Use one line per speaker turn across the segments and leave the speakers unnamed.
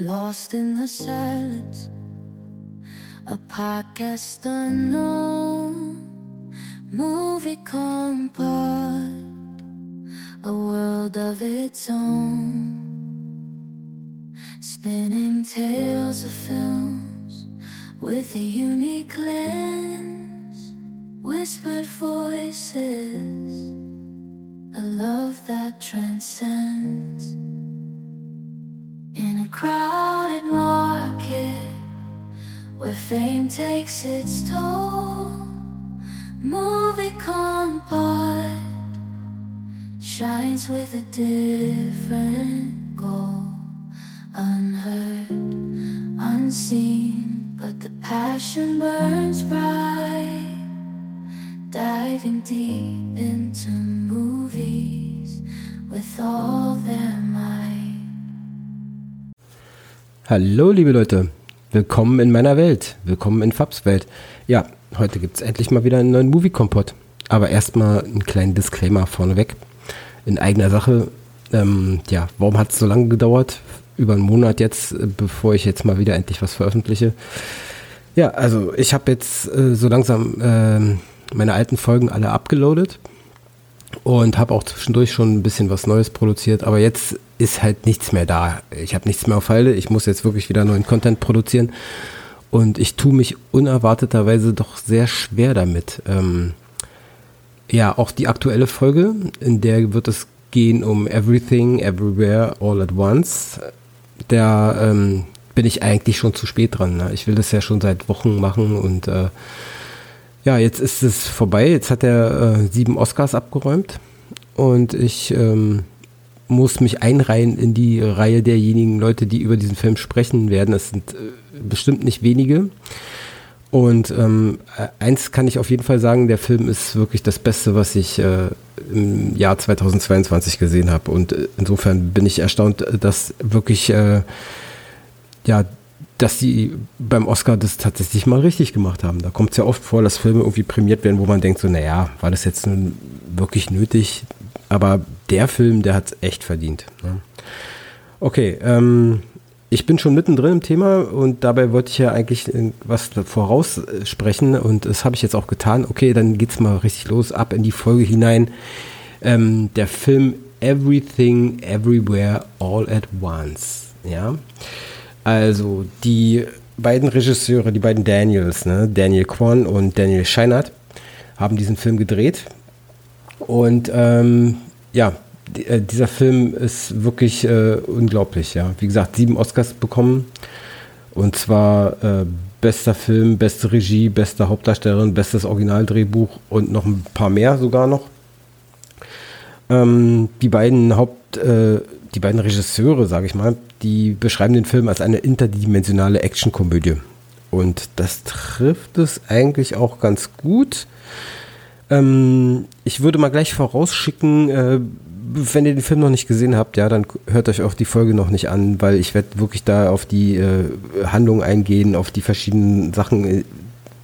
Lost in the silence, a podcast unknown, movie compart, a world of its own, spinning tales of films with a unique lens, whispered voices, a love that transcends. In a crowded market where fame takes its toll, movie compart shines with a different goal. Unheard, unseen, but the passion burns bright. Diving deep into movies with all their might.
Hallo, liebe Leute. Willkommen in meiner Welt. Willkommen in Fabs Welt. Ja, heute gibt es endlich mal wieder einen neuen Movie-Kompott. Aber erstmal einen kleinen Disclaimer vorneweg. In eigener Sache. Ähm, ja, warum hat es so lange gedauert? Über einen Monat jetzt, äh, bevor ich jetzt mal wieder endlich was veröffentliche. Ja, also ich habe jetzt äh, so langsam äh, meine alten Folgen alle abgeloadet und habe auch zwischendurch schon ein bisschen was Neues produziert, aber jetzt ist halt nichts mehr da. Ich habe nichts mehr auf Halde, ich muss jetzt wirklich wieder neuen Content produzieren und ich tue mich unerwarteterweise doch sehr schwer damit. Ähm, ja, auch die aktuelle Folge, in der wird es gehen um Everything, Everywhere, All at Once. Da ähm, bin ich eigentlich schon zu spät dran. Ne? Ich will das ja schon seit Wochen machen und äh, ja, jetzt ist es vorbei. Jetzt hat er äh, sieben Oscars abgeräumt und ich ähm, muss mich einreihen in die Reihe derjenigen Leute, die über diesen Film sprechen werden. Es sind äh, bestimmt nicht wenige. Und ähm, äh, eins kann ich auf jeden Fall sagen, der Film ist wirklich das Beste, was ich äh, im Jahr 2022 gesehen habe. Und äh, insofern bin ich erstaunt, dass wirklich äh, ja dass sie beim Oscar das tatsächlich mal richtig gemacht haben. Da kommt es ja oft vor, dass Filme irgendwie prämiert werden, wo man denkt so, naja, war das jetzt nun wirklich nötig? Aber der Film, der hat es echt verdient. Ne? Okay, ähm, ich bin schon mittendrin im Thema und dabei wollte ich ja eigentlich was voraussprechen und das habe ich jetzt auch getan. Okay, dann geht's mal richtig los, ab in die Folge hinein. Ähm, der Film Everything, Everywhere, All at Once. Ja. Also die beiden Regisseure, die beiden Daniels, ne, Daniel Kwan und Daniel Scheinert, haben diesen Film gedreht. Und ähm, ja, äh, dieser Film ist wirklich äh, unglaublich. Ja, wie gesagt, sieben Oscars bekommen. Und zwar äh, bester Film, beste Regie, beste Hauptdarstellerin, bestes Originaldrehbuch und noch ein paar mehr sogar noch. Ähm, die beiden Haupt, äh, die beiden Regisseure, sage ich mal, die beschreiben den Film als eine interdimensionale Actionkomödie. Und das trifft es eigentlich auch ganz gut. Ähm, ich würde mal gleich vorausschicken, äh, wenn ihr den Film noch nicht gesehen habt, ja, dann hört euch auch die Folge noch nicht an, weil ich werde wirklich da auf die äh, Handlung eingehen, auf die verschiedenen Sachen, äh,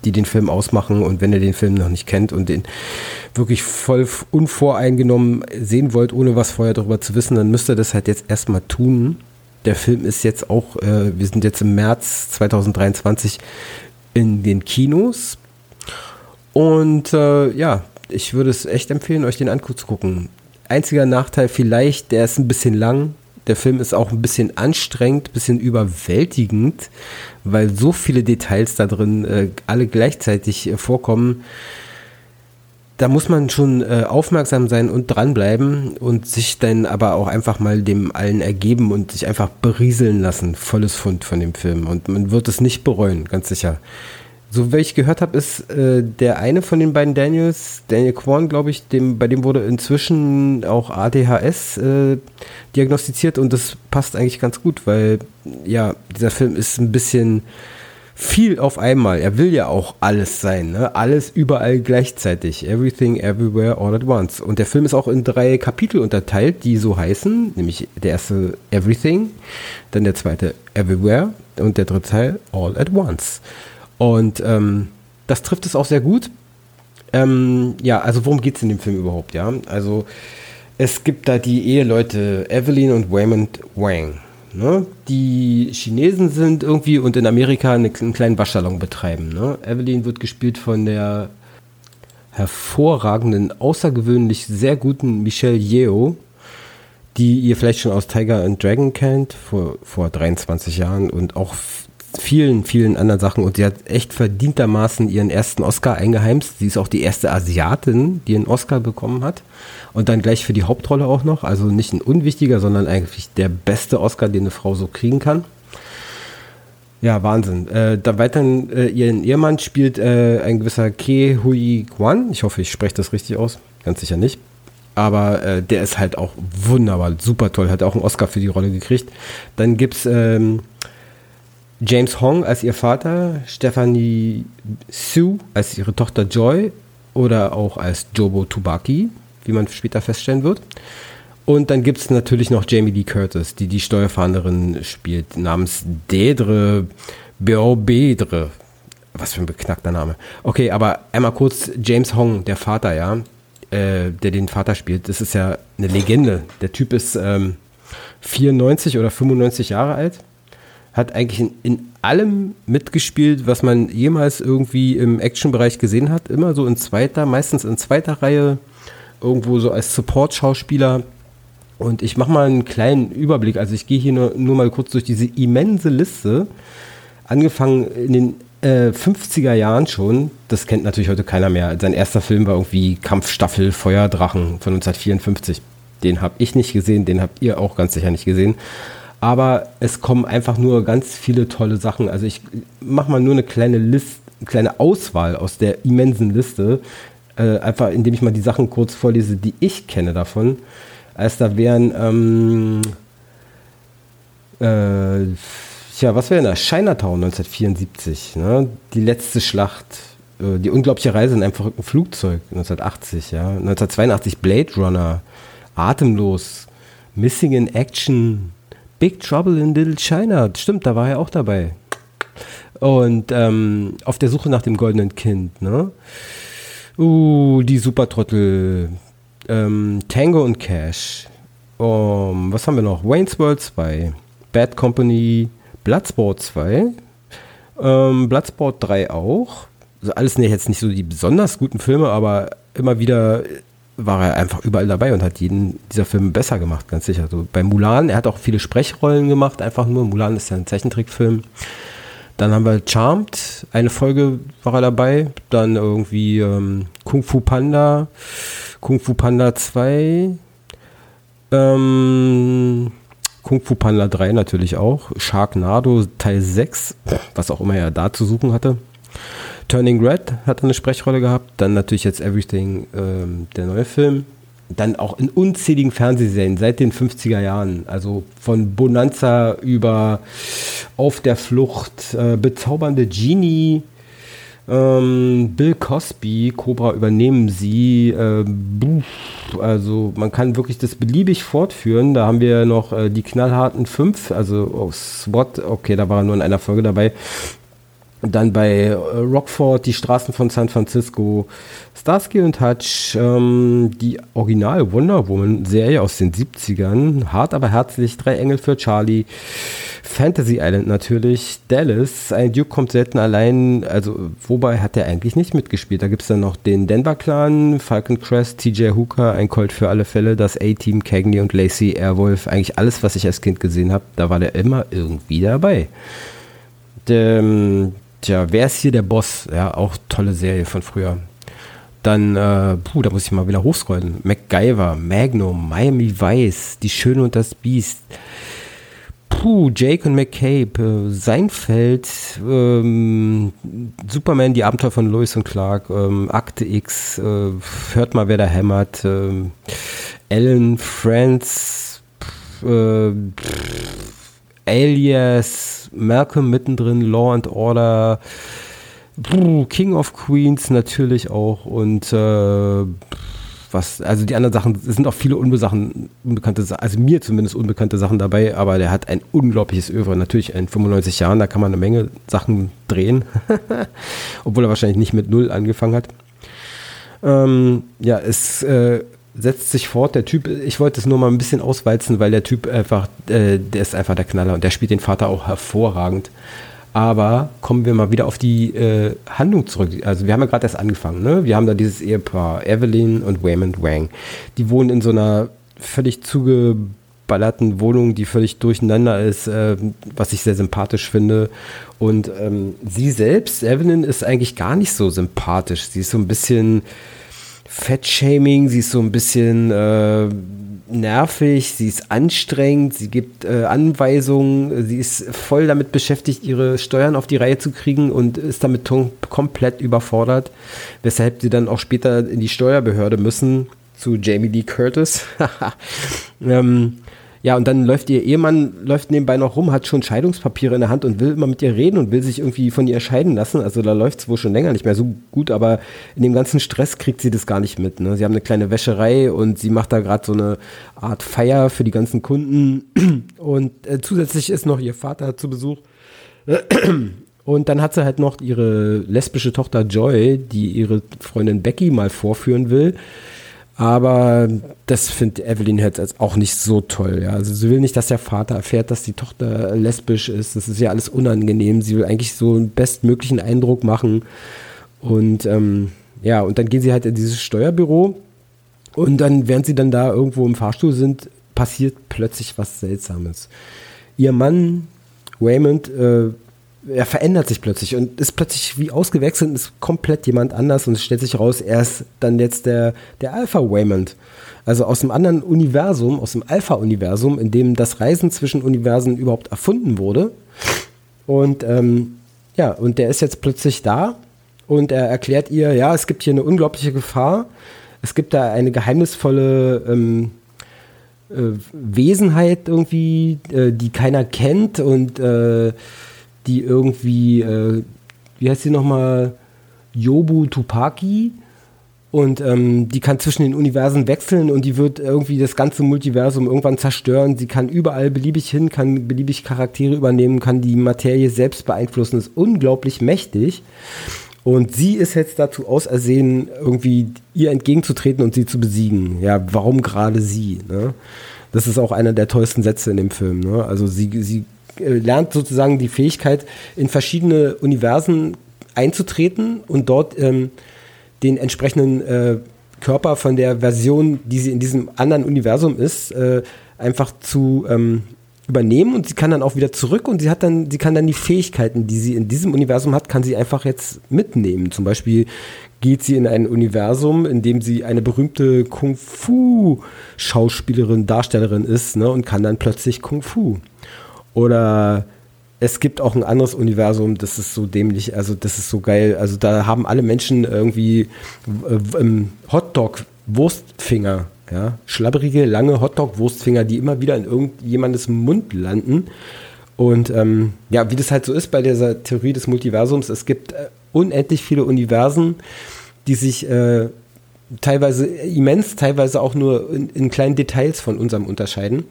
die den Film ausmachen. Und wenn ihr den Film noch nicht kennt und den wirklich voll unvoreingenommen sehen wollt, ohne was vorher darüber zu wissen, dann müsst ihr das halt jetzt erstmal tun. Der Film ist jetzt auch, äh, wir sind jetzt im März 2023 in den Kinos. Und äh, ja, ich würde es echt empfehlen, euch den anzugucken. Einziger Nachteil vielleicht, der ist ein bisschen lang. Der Film ist auch ein bisschen anstrengend, ein bisschen überwältigend, weil so viele Details da drin äh, alle gleichzeitig äh, vorkommen da muss man schon äh, aufmerksam sein und dranbleiben und sich dann aber auch einfach mal dem allen ergeben und sich einfach berieseln lassen. Volles Fund von dem Film. Und man wird es nicht bereuen, ganz sicher. So wie ich gehört habe, ist äh, der eine von den beiden Daniels, Daniel Kwan, glaube ich, dem, bei dem wurde inzwischen auch ADHS äh, diagnostiziert und das passt eigentlich ganz gut, weil ja, dieser Film ist ein bisschen viel auf einmal. Er will ja auch alles sein, ne? Alles überall gleichzeitig. Everything, everywhere, all at once. Und der Film ist auch in drei Kapitel unterteilt, die so heißen, nämlich der erste Everything, dann der zweite Everywhere und der dritte Teil All at Once. Und ähm, das trifft es auch sehr gut. Ähm, ja, also worum geht es in dem Film überhaupt, ja? Also es gibt da die Eheleute Evelyn und Waymond Wang. ne, die Chinesen sind irgendwie und in Amerika eine, einen kleinen Waschsalon betreiben. Ne? Evelyn wird gespielt von der hervorragenden, außergewöhnlich sehr guten Michelle Yeoh, die ihr vielleicht schon aus Tiger and Dragon kennt, vor, vor 23 Jahren und auch vielen, vielen anderen Sachen. Und sie hat echt verdientermaßen ihren ersten Oscar eingeheimst. Sie ist auch die erste Asiatin, die einen Oscar bekommen hat. Und dann gleich für die Hauptrolle auch noch. Also nicht ein unwichtiger, sondern eigentlich der beste Oscar, den eine Frau so kriegen kann. Ja, Wahnsinn. Äh, da weiterhin, äh, ihren Ehemann spielt äh, ein gewisser Ke Hui Guan. Ich hoffe, ich spreche das richtig aus. Ganz sicher nicht. Aber äh, der ist halt auch wunderbar, super toll. Hat auch einen Oscar für die Rolle gekriegt. Dann gibt's ähm, James Hong als ihr Vater, Stephanie Sue als ihre Tochter Joy oder auch als Jobo Tubaki, wie man später feststellen wird. Und dann gibt es natürlich noch Jamie Lee Curtis, die die Steuerfahnderin spielt, namens Dedre Beobedre. Was für ein beknackter Name. Okay, aber einmal kurz James Hong, der Vater, ja, äh, der den Vater spielt. Das ist ja eine Legende. Der Typ ist ähm, 94 oder 95 Jahre alt. Hat eigentlich in, in allem mitgespielt, was man jemals irgendwie im Action-Bereich gesehen hat. Immer so in zweiter, meistens in zweiter Reihe. Irgendwo so als Support-Schauspieler und ich mache mal einen kleinen Überblick. Also ich gehe hier nur, nur mal kurz durch diese immense Liste. Angefangen in den äh, 50er Jahren schon. Das kennt natürlich heute keiner mehr. Sein erster Film war irgendwie Kampfstaffel Feuerdrachen von 1954. Den habe ich nicht gesehen, den habt ihr auch ganz sicher nicht gesehen. Aber es kommen einfach nur ganz viele tolle Sachen. Also ich mache mal nur eine kleine Liste, eine kleine Auswahl aus der immensen Liste. Äh, einfach indem ich mal die Sachen kurz vorlese, die ich kenne davon als da wären, ähm, äh, ja, was wäre das? Chinatown 1974, ne? die letzte Schlacht, äh, die unglaubliche Reise in einem verrückten Flugzeug 1980, ja, 1982 Blade Runner, Atemlos, Missing in Action, Big Trouble in Little China, stimmt, da war er auch dabei. Und ähm, auf der Suche nach dem goldenen Kind, ne? Uh, die Supertrottel, ähm, Tango und Cash. Um, was haben wir noch? Wayne's World 2, Bad Company, Bloodsport 2, ähm, Bloodsport 3 auch. Also alles nicht, jetzt nicht so die besonders guten Filme, aber immer wieder war er einfach überall dabei und hat jeden dieser Filme besser gemacht, ganz sicher. So bei Mulan, er hat auch viele Sprechrollen gemacht, einfach nur. Mulan ist ja ein Zeichentrickfilm. Dann haben wir Charmed, eine Folge war er dabei. Dann irgendwie ähm, Kung Fu Panda. Kung Fu Panda 2, ähm, Kung Fu Panda 3 natürlich auch, Sharknado Teil 6, was auch immer er da zu suchen hatte. Turning Red hat eine Sprechrolle gehabt, dann natürlich jetzt Everything, ähm, der neue Film. Dann auch in unzähligen Fernsehserien seit den 50er Jahren, also von Bonanza über Auf der Flucht, äh, bezaubernde Genie, ähm, Bill Cosby, Cobra übernehmen sie. Äh, also man kann wirklich das beliebig fortführen. Da haben wir noch äh, die knallharten fünf, also oh, SWAT, okay, da war er nur in einer Folge dabei. Dann bei äh, Rockford, die Straßen von San Francisco, Starsky und Hutch, ähm, die Original Wonder Woman Serie aus den 70ern, hart aber herzlich, drei Engel für Charlie, Fantasy Island natürlich, Dallas, ein Duke kommt selten allein, also wobei hat er eigentlich nicht mitgespielt. Da gibt es dann noch den Denver Clan, Falcon Crest, TJ Hooker, ein Colt für alle Fälle, das A-Team, Cagney und Lacey, Airwolf, eigentlich alles, was ich als Kind gesehen habe, da war der immer irgendwie dabei. Der, ähm, tja, wer ist hier der Boss? Ja, auch tolle Serie von früher. Dann, äh, puh, da muss ich mal wieder hochscrollen. MacGyver, Magnum, Miami Vice, Die Schöne und das Biest. Puh, Jake und McCabe, äh, Seinfeld, ähm, Superman, die Abenteuer von Lois und Clark, ähm, Akte X, äh, hört mal, wer da hämmert, ähm, Ellen, Friends, äh, Alias, Malcolm mittendrin, Law and Order, King of Queens natürlich auch und äh, was, also die anderen Sachen, es sind auch viele Unbesachen, unbekannte, also mir zumindest unbekannte Sachen dabei, aber der hat ein unglaubliches Övre. Natürlich in 95 Jahren, da kann man eine Menge Sachen drehen, obwohl er wahrscheinlich nicht mit null angefangen hat. Ähm, ja, es äh, setzt sich fort. Der Typ, ich wollte es nur mal ein bisschen auswalzen, weil der Typ einfach, äh, der ist einfach der Knaller und der spielt den Vater auch hervorragend. Aber kommen wir mal wieder auf die äh, Handlung zurück. Also wir haben ja gerade erst angefangen. Ne? Wir haben da dieses Ehepaar, Evelyn und Waymond Wang. Die wohnen in so einer völlig zugeballerten Wohnung, die völlig durcheinander ist, äh, was ich sehr sympathisch finde. Und ähm, sie selbst, Evelyn, ist eigentlich gar nicht so sympathisch. Sie ist so ein bisschen Fettshaming, sie ist so ein bisschen äh, nervig, sie ist anstrengend, sie gibt äh, Anweisungen, sie ist voll damit beschäftigt, ihre Steuern auf die Reihe zu kriegen und ist damit komplett überfordert, weshalb sie dann auch später in die Steuerbehörde müssen zu Jamie Lee Curtis. ähm, ja, und dann läuft ihr Ehemann, läuft nebenbei noch rum, hat schon Scheidungspapiere in der Hand und will immer mit ihr reden und will sich irgendwie von ihr scheiden lassen. Also da läuft es wohl schon länger nicht mehr so gut, aber in dem ganzen Stress kriegt sie das gar nicht mit. Ne? Sie haben eine kleine Wäscherei und sie macht da gerade so eine Art Feier für die ganzen Kunden. Und äh, zusätzlich ist noch ihr Vater zu Besuch. Und dann hat sie halt noch ihre lesbische Tochter Joy, die ihre Freundin Becky mal vorführen will. Aber das findet Evelyn jetzt auch nicht so toll. Ja. Also sie will nicht, dass der Vater erfährt, dass die Tochter lesbisch ist. Das ist ja alles unangenehm. Sie will eigentlich so einen bestmöglichen Eindruck machen. Und ähm, ja, und dann gehen sie halt in dieses Steuerbüro. Und dann, während sie dann da irgendwo im Fahrstuhl sind, passiert plötzlich was Seltsames. Ihr Mann, Raymond, äh, er verändert sich plötzlich und ist plötzlich wie ausgewechselt und ist komplett jemand anders und es stellt sich raus, er ist dann jetzt der, der Alpha Waymond. Also aus einem anderen Universum, aus dem Alpha-Universum, in dem das Reisen zwischen Universen überhaupt erfunden wurde. Und ähm, ja, und der ist jetzt plötzlich da und er erklärt ihr, ja, es gibt hier eine unglaubliche Gefahr. Es gibt da eine geheimnisvolle ähm, äh, Wesenheit irgendwie, äh, die keiner kennt und äh, die irgendwie, äh, wie heißt sie nochmal, Yobu Tupaki. Und ähm, die kann zwischen den Universen wechseln und die wird irgendwie das ganze Multiversum irgendwann zerstören. Sie kann überall beliebig hin, kann beliebig Charaktere übernehmen, kann die Materie selbst beeinflussen, ist unglaublich mächtig. Und sie ist jetzt dazu ausersehen, irgendwie ihr entgegenzutreten und sie zu besiegen. Ja, warum gerade sie? Ne? Das ist auch einer der tollsten Sätze in dem Film. Ne? Also sie, sie lernt sozusagen die Fähigkeit, in verschiedene Universen einzutreten und dort ähm, den entsprechenden äh, Körper von der Version, die sie in diesem anderen Universum ist, äh, einfach zu ähm, übernehmen und sie kann dann auch wieder zurück und sie hat dann, sie kann dann die Fähigkeiten, die sie in diesem Universum hat, kann sie einfach jetzt mitnehmen. Zum Beispiel geht sie in ein Universum, in dem sie eine berühmte Kung Fu Schauspielerin, Darstellerin ist, ne, und kann dann plötzlich Kung Fu. Oder es gibt auch ein anderes Universum, das ist so dämlich, also das ist so geil. Also da haben alle Menschen irgendwie äh, Hotdog-Wurstfinger, ja, schlabberige, lange Hotdog-Wurstfinger, die immer wieder in irgendjemandes Mund landen. Und ähm, ja, wie das halt so ist bei dieser Theorie des Multiversums, es gibt äh, unendlich viele Universen, die sich äh, teilweise immens, teilweise auch nur in, in kleinen Details von unserem unterscheiden.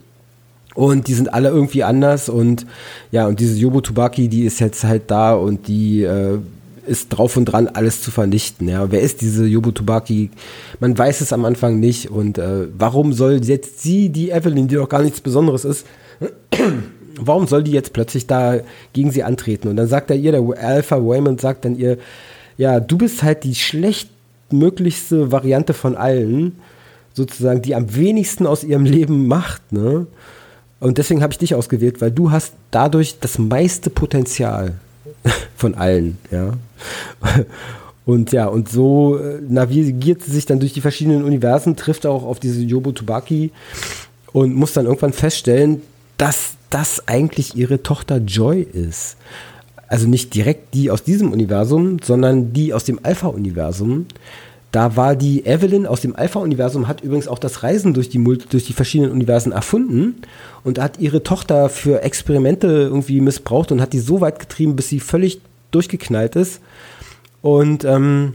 Und die sind alle irgendwie anders und ja, und diese Yobo Tubaki, die ist jetzt halt da und die äh, ist drauf und dran, alles zu vernichten. Ja, wer ist diese Yobo Tubaki? Man weiß es am Anfang nicht und äh, warum soll jetzt sie, die Evelyn, die doch gar nichts Besonderes ist, warum soll die jetzt plötzlich da gegen sie antreten? Und dann sagt er ihr, der Alpha Raymond sagt dann ihr, ja, du bist halt die schlechtmöglichste Variante von allen, sozusagen, die am wenigsten aus ihrem Leben macht, ne? Und deswegen habe ich dich ausgewählt, weil du hast dadurch das meiste Potenzial von allen, ja. Und ja, und so äh, navigiert sie sich dann durch die verschiedenen Universen, trifft auch auf diese Yobo Tubaki und muss dann irgendwann feststellen, dass das eigentlich ihre Tochter Joy ist. Also nicht direkt die aus diesem Universum, sondern die aus dem Alpha-Universum. Da war die Evelyn aus dem Alpha-Universum, hat übrigens auch das Reisen durch die, durch die verschiedenen Universen erfunden und hat ihre Tochter für Experimente irgendwie missbraucht und hat die so weit getrieben, bis sie völlig durchgeknallt ist und ähm,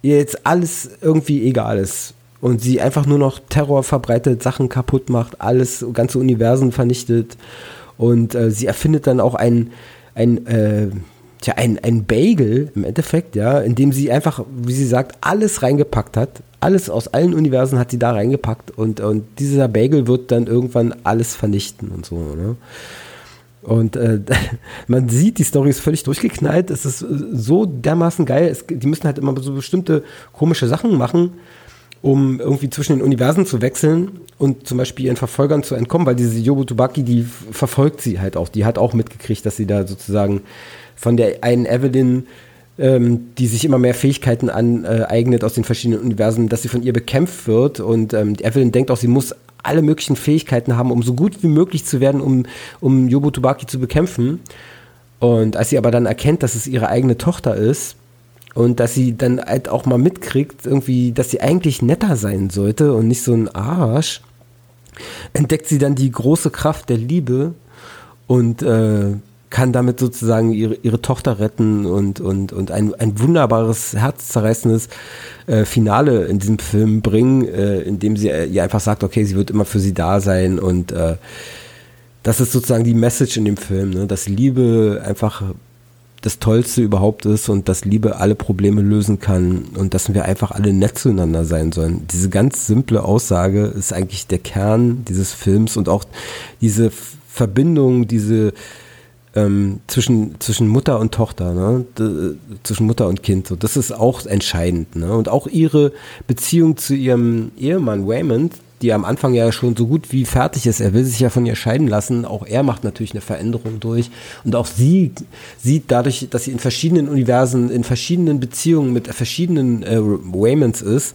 jetzt alles irgendwie egal ist. Und sie einfach nur noch Terror verbreitet, Sachen kaputt macht, alles, ganze Universen vernichtet. Und äh, sie erfindet dann auch ein, ein äh, tja, ein, ein Bagel im Endeffekt, ja, in dem sie einfach, wie sie sagt, alles reingepackt hat, alles aus allen Universen hat sie da reingepackt und, und dieser Bagel wird dann irgendwann alles vernichten und so. Ne? Und äh, man sieht, die Story ist völlig durchgeknallt. Es ist so dermaßen geil. Es, die müssen halt immer so bestimmte komische Sachen machen, um irgendwie zwischen den Universen zu wechseln und zum Beispiel ihren Verfolgern zu entkommen, weil diese Yobo Tubaki, die verfolgt sie halt auch. Die hat auch mitgekriegt, dass sie da sozusagen von der einen Evelyn, ähm, die sich immer mehr Fähigkeiten aneignet aus den verschiedenen Universen, dass sie von ihr bekämpft wird. Und ähm, Evelyn denkt auch, sie muss alle möglichen Fähigkeiten haben, um so gut wie möglich zu werden, um, um Yobo Tubaki zu bekämpfen. Und als sie aber dann erkennt, dass es ihre eigene Tochter ist, und dass sie dann halt auch mal mitkriegt, irgendwie, dass sie eigentlich netter sein sollte und nicht so ein Arsch, entdeckt sie dann die große Kraft der Liebe und äh, kann damit sozusagen ihre, ihre Tochter retten und, und, und ein, ein wunderbares, herzzerreißendes äh, Finale in diesem Film bringen, äh, indem sie äh, ihr einfach sagt, okay, sie wird immer für sie da sein und äh, das ist sozusagen die Message in dem Film, ne? dass Liebe einfach das Tollste überhaupt ist und dass Liebe alle Probleme lösen kann und dass wir einfach alle nett zueinander sein sollen. Diese ganz simple Aussage ist eigentlich der Kern dieses Films und auch diese Verbindung, diese ähm, zwischen, zwischen Mutter und Tochter, ne? D zwischen Mutter und Kind. So, das ist auch entscheidend. Ne? Und auch ihre Beziehung zu ihrem Ehemann Waymond, die am Anfang ja schon so gut wie fertig ist. Er will sich ja von ihr scheiden lassen. Auch er macht natürlich eine Veränderung durch. Und auch sie sieht dadurch, dass sie in verschiedenen Universen, in verschiedenen Beziehungen mit verschiedenen äh, Waymonds ist,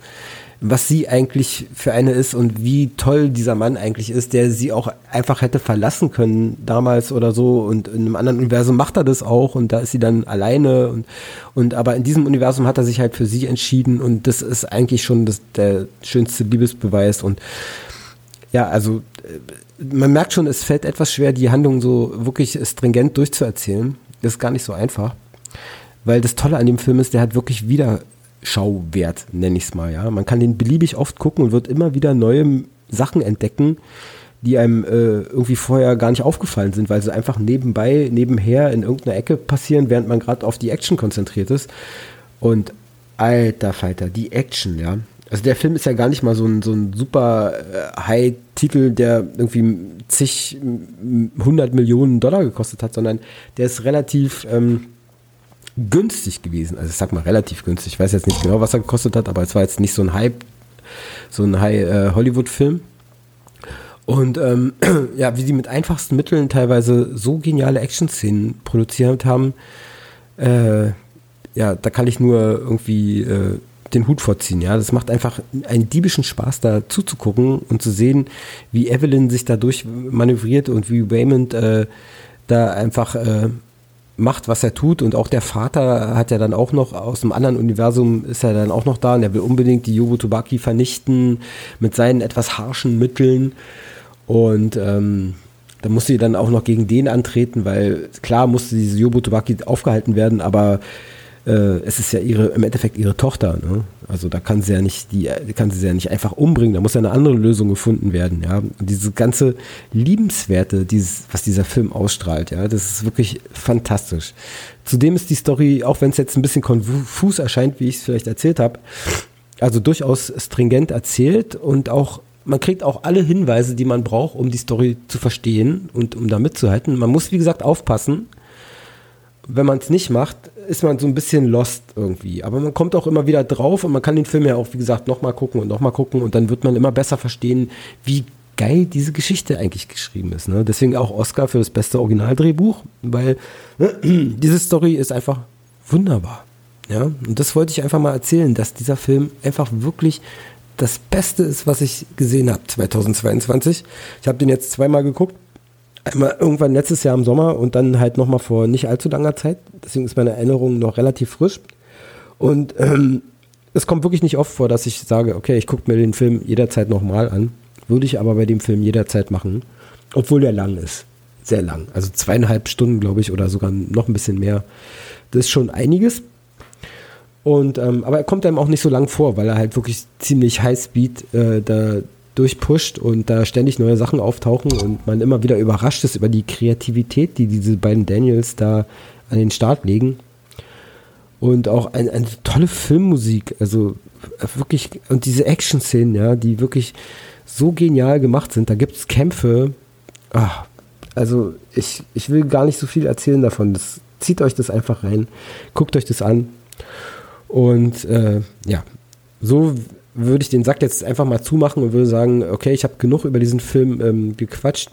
was sie eigentlich für eine ist und wie toll dieser Mann eigentlich ist, der sie auch einfach hätte verlassen können damals oder so und in einem anderen Universum macht er das auch und da ist sie dann alleine und, und aber in diesem Universum hat er sich halt für sie entschieden und das ist eigentlich schon das, der schönste Liebesbeweis und ja, also äh, man merkt schon, es fällt etwas schwer, die Handlung so wirklich stringent durchzuerzählen. Das ist gar nicht so einfach. Weil das Tolle an dem Film ist, der hat wirklich wieder Schauwert, nenne ich es mal. Ja, man kann den beliebig oft gucken und wird immer wieder neue Sachen entdecken, die einem äh, irgendwie vorher gar nicht aufgefallen sind, weil sie einfach nebenbei, nebenher in irgendeiner Ecke passieren, während man gerade auf die Action konzentriert ist. Und alter Falter, die Action, ja. Also der Film ist ja gar nicht mal so ein, so ein super äh, High-Titel, der irgendwie zig, hundert Millionen Dollar gekostet hat, sondern der ist relativ ähm, günstig gewesen. Also ich sag mal relativ günstig. Ich weiß jetzt nicht genau, was er gekostet hat, aber es war jetzt nicht so ein Hype, so ein High-Hollywood-Film. Äh, und ähm, ja, wie sie mit einfachsten Mitteln teilweise so geniale Action-Szenen produziert haben, äh, ja, da kann ich nur irgendwie äh, den Hut vorziehen. Ja, das macht einfach einen diebischen Spaß, da zuzugucken und zu sehen, wie Evelyn sich dadurch manövriert und wie Waymond äh, da einfach äh, macht, was er tut. Und auch der Vater hat ja dann auch noch aus einem anderen Universum ist er dann auch noch da und er will unbedingt die Yobutubaki vernichten mit seinen etwas harschen Mitteln. Und ähm, da musste sie dann auch noch gegen den antreten, weil klar musste diese Yobutubaki aufgehalten werden, aber äh, es ist ja ihre, im Endeffekt ihre Tochter. Ne? Also da kann sie ja nicht, die kann sie ja nicht einfach umbringen. Da muss ja eine andere Lösung gefunden werden. Ja, und diese ganze Liebenswerte, dieses, was dieser Film ausstrahlt, ja, das ist wirklich fantastisch. Zudem ist die Story, auch wenn es jetzt ein bisschen konfus erscheint, wie ich es vielleicht erzählt habe, also durchaus stringent erzählt und auch man kriegt auch alle Hinweise, die man braucht, um die Story zu verstehen und um da mitzuhalten. Man muss, wie gesagt, aufpassen. Wenn man es nicht macht, ist man so ein bisschen lost irgendwie. Aber man kommt auch immer wieder drauf und man kann den Film ja auch, wie gesagt, nochmal gucken und nochmal gucken und dann wird man immer besser verstehen, wie geil diese Geschichte eigentlich geschrieben ist. Ne? Deswegen auch Oscar für das beste Originaldrehbuch, weil diese Story ist einfach wunderbar. Ja, und das wollte ich einfach mal erzählen, dass dieser Film einfach wirklich das Beste ist, was ich gesehen habe 2022. Ich habe den jetzt zweimal geguckt Einmal irgendwann letztes Jahr im Sommer und dann halt nochmal vor nicht allzu langer Zeit. Deswegen ist meine Erinnerung noch relativ frisch. Und ähm, es kommt wirklich nicht oft vor, dass ich sage, okay, ich gucke mir den Film jederzeit nochmal an. Würde ich aber bei dem Film jederzeit machen. Obwohl der lang ist. Sehr lang. Also zweieinhalb Stunden, glaube ich, oder sogar noch ein bisschen mehr. Das ist schon einiges. Und, ähm, aber er kommt einem auch nicht so lang vor, weil er halt wirklich ziemlich Highspeed äh, da durchpusht und da ständig neue Sachen auftauchen und man immer wieder überrascht ist über die Kreativität, die diese beiden Daniels da an den Start legen. Und auch ein, eine tolle Filmmusik. Also wirklich, und diese Action-Szenen, ja, die wirklich so genial gemacht sind. Da gibt es Kämpfe. Ach, also ich, ich will gar nicht so viel erzählen davon. Das, zieht euch das einfach rein. Guckt euch das an. Und äh, ja, so würde ich den Sack jetzt einfach mal zumachen und würde sagen, okay, ich habe genug über diesen Film ähm, gequatscht.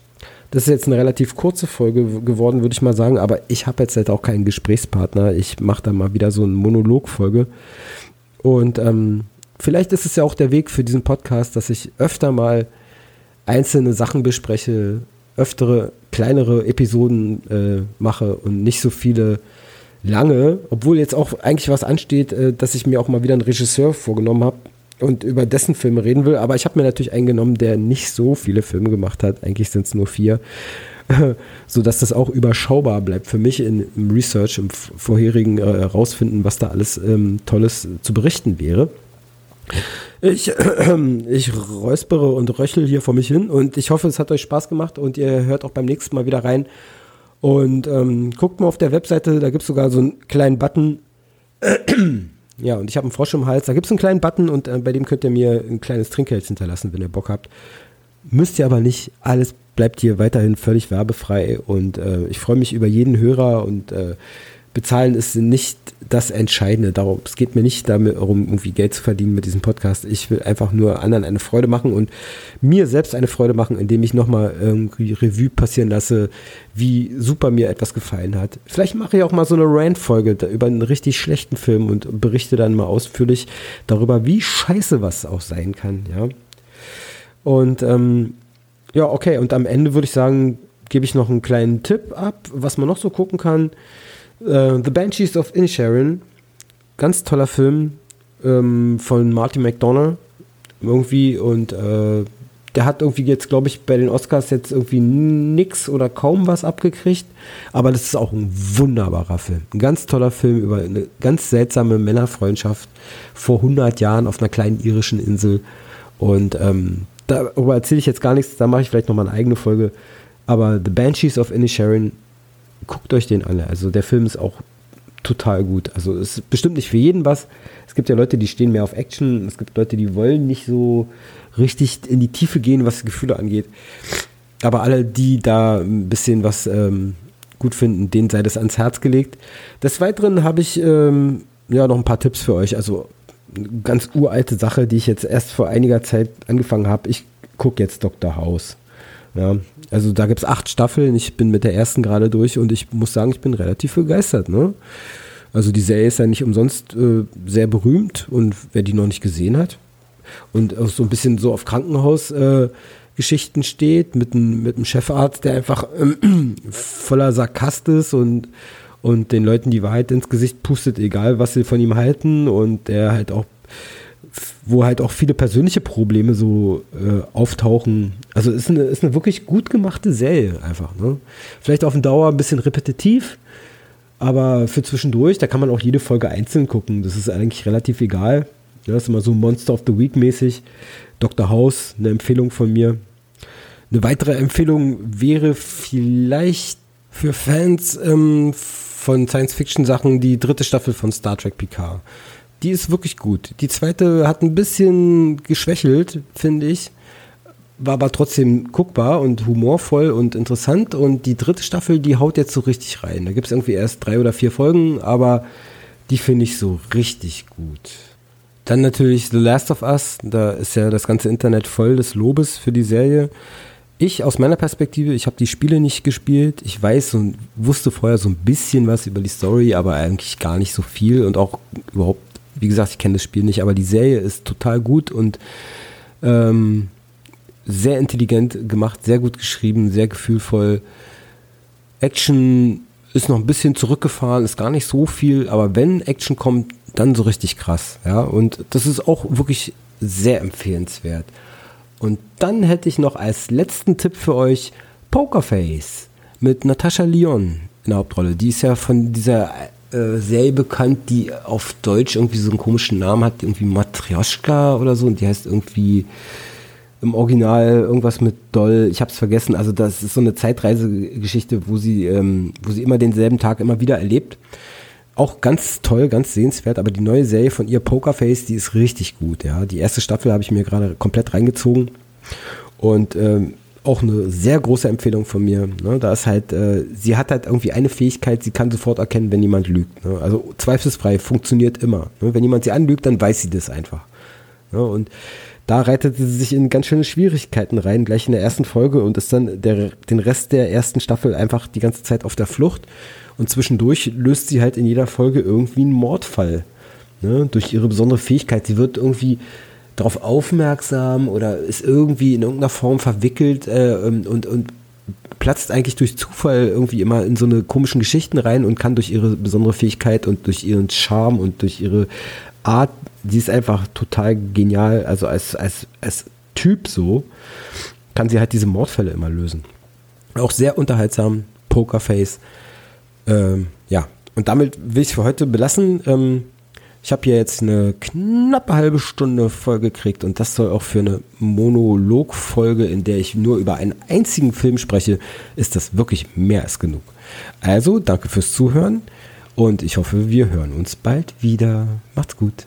Das ist jetzt eine relativ kurze Folge geworden, würde ich mal sagen, aber ich habe jetzt halt auch keinen Gesprächspartner. Ich mache da mal wieder so eine Monologfolge. Und ähm, vielleicht ist es ja auch der Weg für diesen Podcast, dass ich öfter mal einzelne Sachen bespreche, öftere kleinere Episoden äh, mache und nicht so viele lange, obwohl jetzt auch eigentlich was ansteht, äh, dass ich mir auch mal wieder einen Regisseur vorgenommen habe und über dessen Filme reden will. Aber ich habe mir natürlich einen genommen, der nicht so viele Filme gemacht hat. Eigentlich sind es nur vier. so dass das auch überschaubar bleibt für mich in, im Research, im vorherigen äh, herausfinden, was da alles ähm, Tolles zu berichten wäre. Ich, äh, ich räuspere und röchel hier vor mich hin und ich hoffe, es hat euch Spaß gemacht und ihr hört auch beim nächsten Mal wieder rein. Und ähm, guckt mal auf der Webseite, da gibt es sogar so einen kleinen Button. ja, und ich habe einen Frosch im Hals. Da gibt es einen kleinen Button und äh, bei dem könnt ihr mir ein kleines Trinkgeld hinterlassen, wenn ihr Bock habt. Müsst ihr aber nicht. Alles bleibt hier weiterhin völlig werbefrei und äh, ich freue mich über jeden Hörer und äh, bezahlen ist nicht das Entscheidende. Darum, es geht mir nicht darum, irgendwie Geld zu verdienen mit diesem Podcast. Ich will einfach nur anderen eine Freude machen und mir selbst eine Freude machen, indem ich nochmal irgendwie Revue passieren lasse, wie super mir etwas gefallen hat. Vielleicht mache ich auch mal so eine Rant-Folge über einen richtig schlechten Film und berichte dann mal ausführlich darüber, wie scheiße was auch sein kann, ja. Und ähm, ja, okay, und am Ende würde ich sagen, gebe ich noch einen kleinen Tipp ab, was man noch so gucken kann. Uh, The Banshees of Inisherin, ganz toller Film ähm, von Martin McDonough. Irgendwie und äh, der hat irgendwie jetzt, glaube ich, bei den Oscars jetzt irgendwie nix oder kaum was abgekriegt, aber das ist auch ein wunderbarer Film. Ein ganz toller Film über eine ganz seltsame Männerfreundschaft vor 100 Jahren auf einer kleinen irischen Insel. Und ähm, darüber erzähle ich jetzt gar nichts, da mache ich vielleicht nochmal eine eigene Folge, aber The Banshees of Inisherin guckt euch den an. Also der Film ist auch total gut. Also es ist bestimmt nicht für jeden was. Es gibt ja Leute, die stehen mehr auf Action. Es gibt Leute, die wollen nicht so richtig in die Tiefe gehen, was Gefühle angeht. Aber alle, die da ein bisschen was ähm, gut finden, denen sei das ans Herz gelegt. Des Weiteren habe ich ähm, ja noch ein paar Tipps für euch. Also eine ganz uralte Sache, die ich jetzt erst vor einiger Zeit angefangen habe. Ich gucke jetzt Dr. House. Ja, also da gibt es acht Staffeln. Ich bin mit der ersten gerade durch und ich muss sagen, ich bin relativ begeistert. Ne? Also die Serie ist ja nicht umsonst äh, sehr berühmt und wer die noch nicht gesehen hat und auch so ein bisschen so auf Krankenhausgeschichten äh, steht mit einem mit Chefarzt, der einfach äh, voller Sarkast ist und und den Leuten die Wahrheit ins Gesicht pustet, egal was sie von ihm halten und der halt auch wo halt auch viele persönliche Probleme so äh, auftauchen. Also ist eine, ist eine wirklich gut gemachte Serie einfach. Ne? Vielleicht auf den Dauer ein bisschen repetitiv, aber für zwischendurch, da kann man auch jede Folge einzeln gucken. Das ist eigentlich relativ egal. Ja, das ist immer so Monster of the Week mäßig. Dr. House, eine Empfehlung von mir. Eine weitere Empfehlung wäre vielleicht für Fans ähm, von Science-Fiction-Sachen die dritte Staffel von Star Trek Picard die ist wirklich gut. Die zweite hat ein bisschen geschwächelt, finde ich. War aber trotzdem guckbar und humorvoll und interessant. Und die dritte Staffel, die haut jetzt so richtig rein. Da gibt es irgendwie erst drei oder vier Folgen, aber die finde ich so richtig gut. Dann natürlich The Last of Us. Da ist ja das ganze Internet voll des Lobes für die Serie. Ich aus meiner Perspektive, ich habe die Spiele nicht gespielt. Ich weiß und wusste vorher so ein bisschen was über die Story, aber eigentlich gar nicht so viel und auch überhaupt wie gesagt, ich kenne das Spiel nicht, aber die Serie ist total gut und ähm, sehr intelligent gemacht, sehr gut geschrieben, sehr gefühlvoll. Action ist noch ein bisschen zurückgefahren, ist gar nicht so viel, aber wenn Action kommt, dann so richtig krass. Ja, und das ist auch wirklich sehr empfehlenswert. Und dann hätte ich noch als letzten Tipp für euch Pokerface mit Natascha Lyon in der Hauptrolle. Die ist ja von dieser äh, Serie bekannt, die auf Deutsch irgendwie so einen komischen Namen hat, irgendwie Matryoshka oder so, und die heißt irgendwie im Original irgendwas mit Doll, ich hab's vergessen, also das ist so eine Zeitreisegeschichte, wo sie, ähm, wo sie immer denselben Tag immer wieder erlebt. auch ganz toll, ganz sehenswert, aber die neue Serie von ihr, Pokerface, die ist richtig gut, ja. Die erste Staffel habe ich mir gerade komplett reingezogen und ähm, auch eine sehr große Empfehlung von mir. Ne? Da ist halt, äh, sie hat halt irgendwie eine Fähigkeit, sie kann sofort erkennen, wenn jemand lügt. Ne? Also zweifelsfrei funktioniert immer. Ne? Wenn jemand sie anlügt, dann weiß sie das einfach. Ne? Und da reitet sie sich in ganz schöne Schwierigkeiten rein, gleich in der ersten Folge und ist dann der, den Rest der ersten Staffel einfach die ganze Zeit auf der Flucht. Und zwischendurch löst sie halt in jeder Folge irgendwie einen Mordfall. Ne? Durch ihre besondere Fähigkeit. Sie wird irgendwie darauf aufmerksam oder ist irgendwie in irgendeiner Form verwickelt äh, ähm, und, und platzt eigentlich durch Zufall irgendwie immer in so eine komischen Geschichten rein und kann durch ihre besondere Fähigkeit und durch ihren Charme und durch ihre Art, die ist einfach total genial, also als, als, als Typ so, kann sie halt diese Mordfälle immer lösen. Auch sehr unterhaltsam, Pokerface. Ähm, ja, und damit will ich es für heute belassen. Ähm, ich habe hier jetzt eine knappe halbe Stunde voll gekriegt und das soll auch für eine Monologfolge, in der ich nur über einen einzigen Film spreche, ist das wirklich mehr als genug. Also, danke fürs Zuhören und ich hoffe, wir hören uns bald wieder. Macht's gut.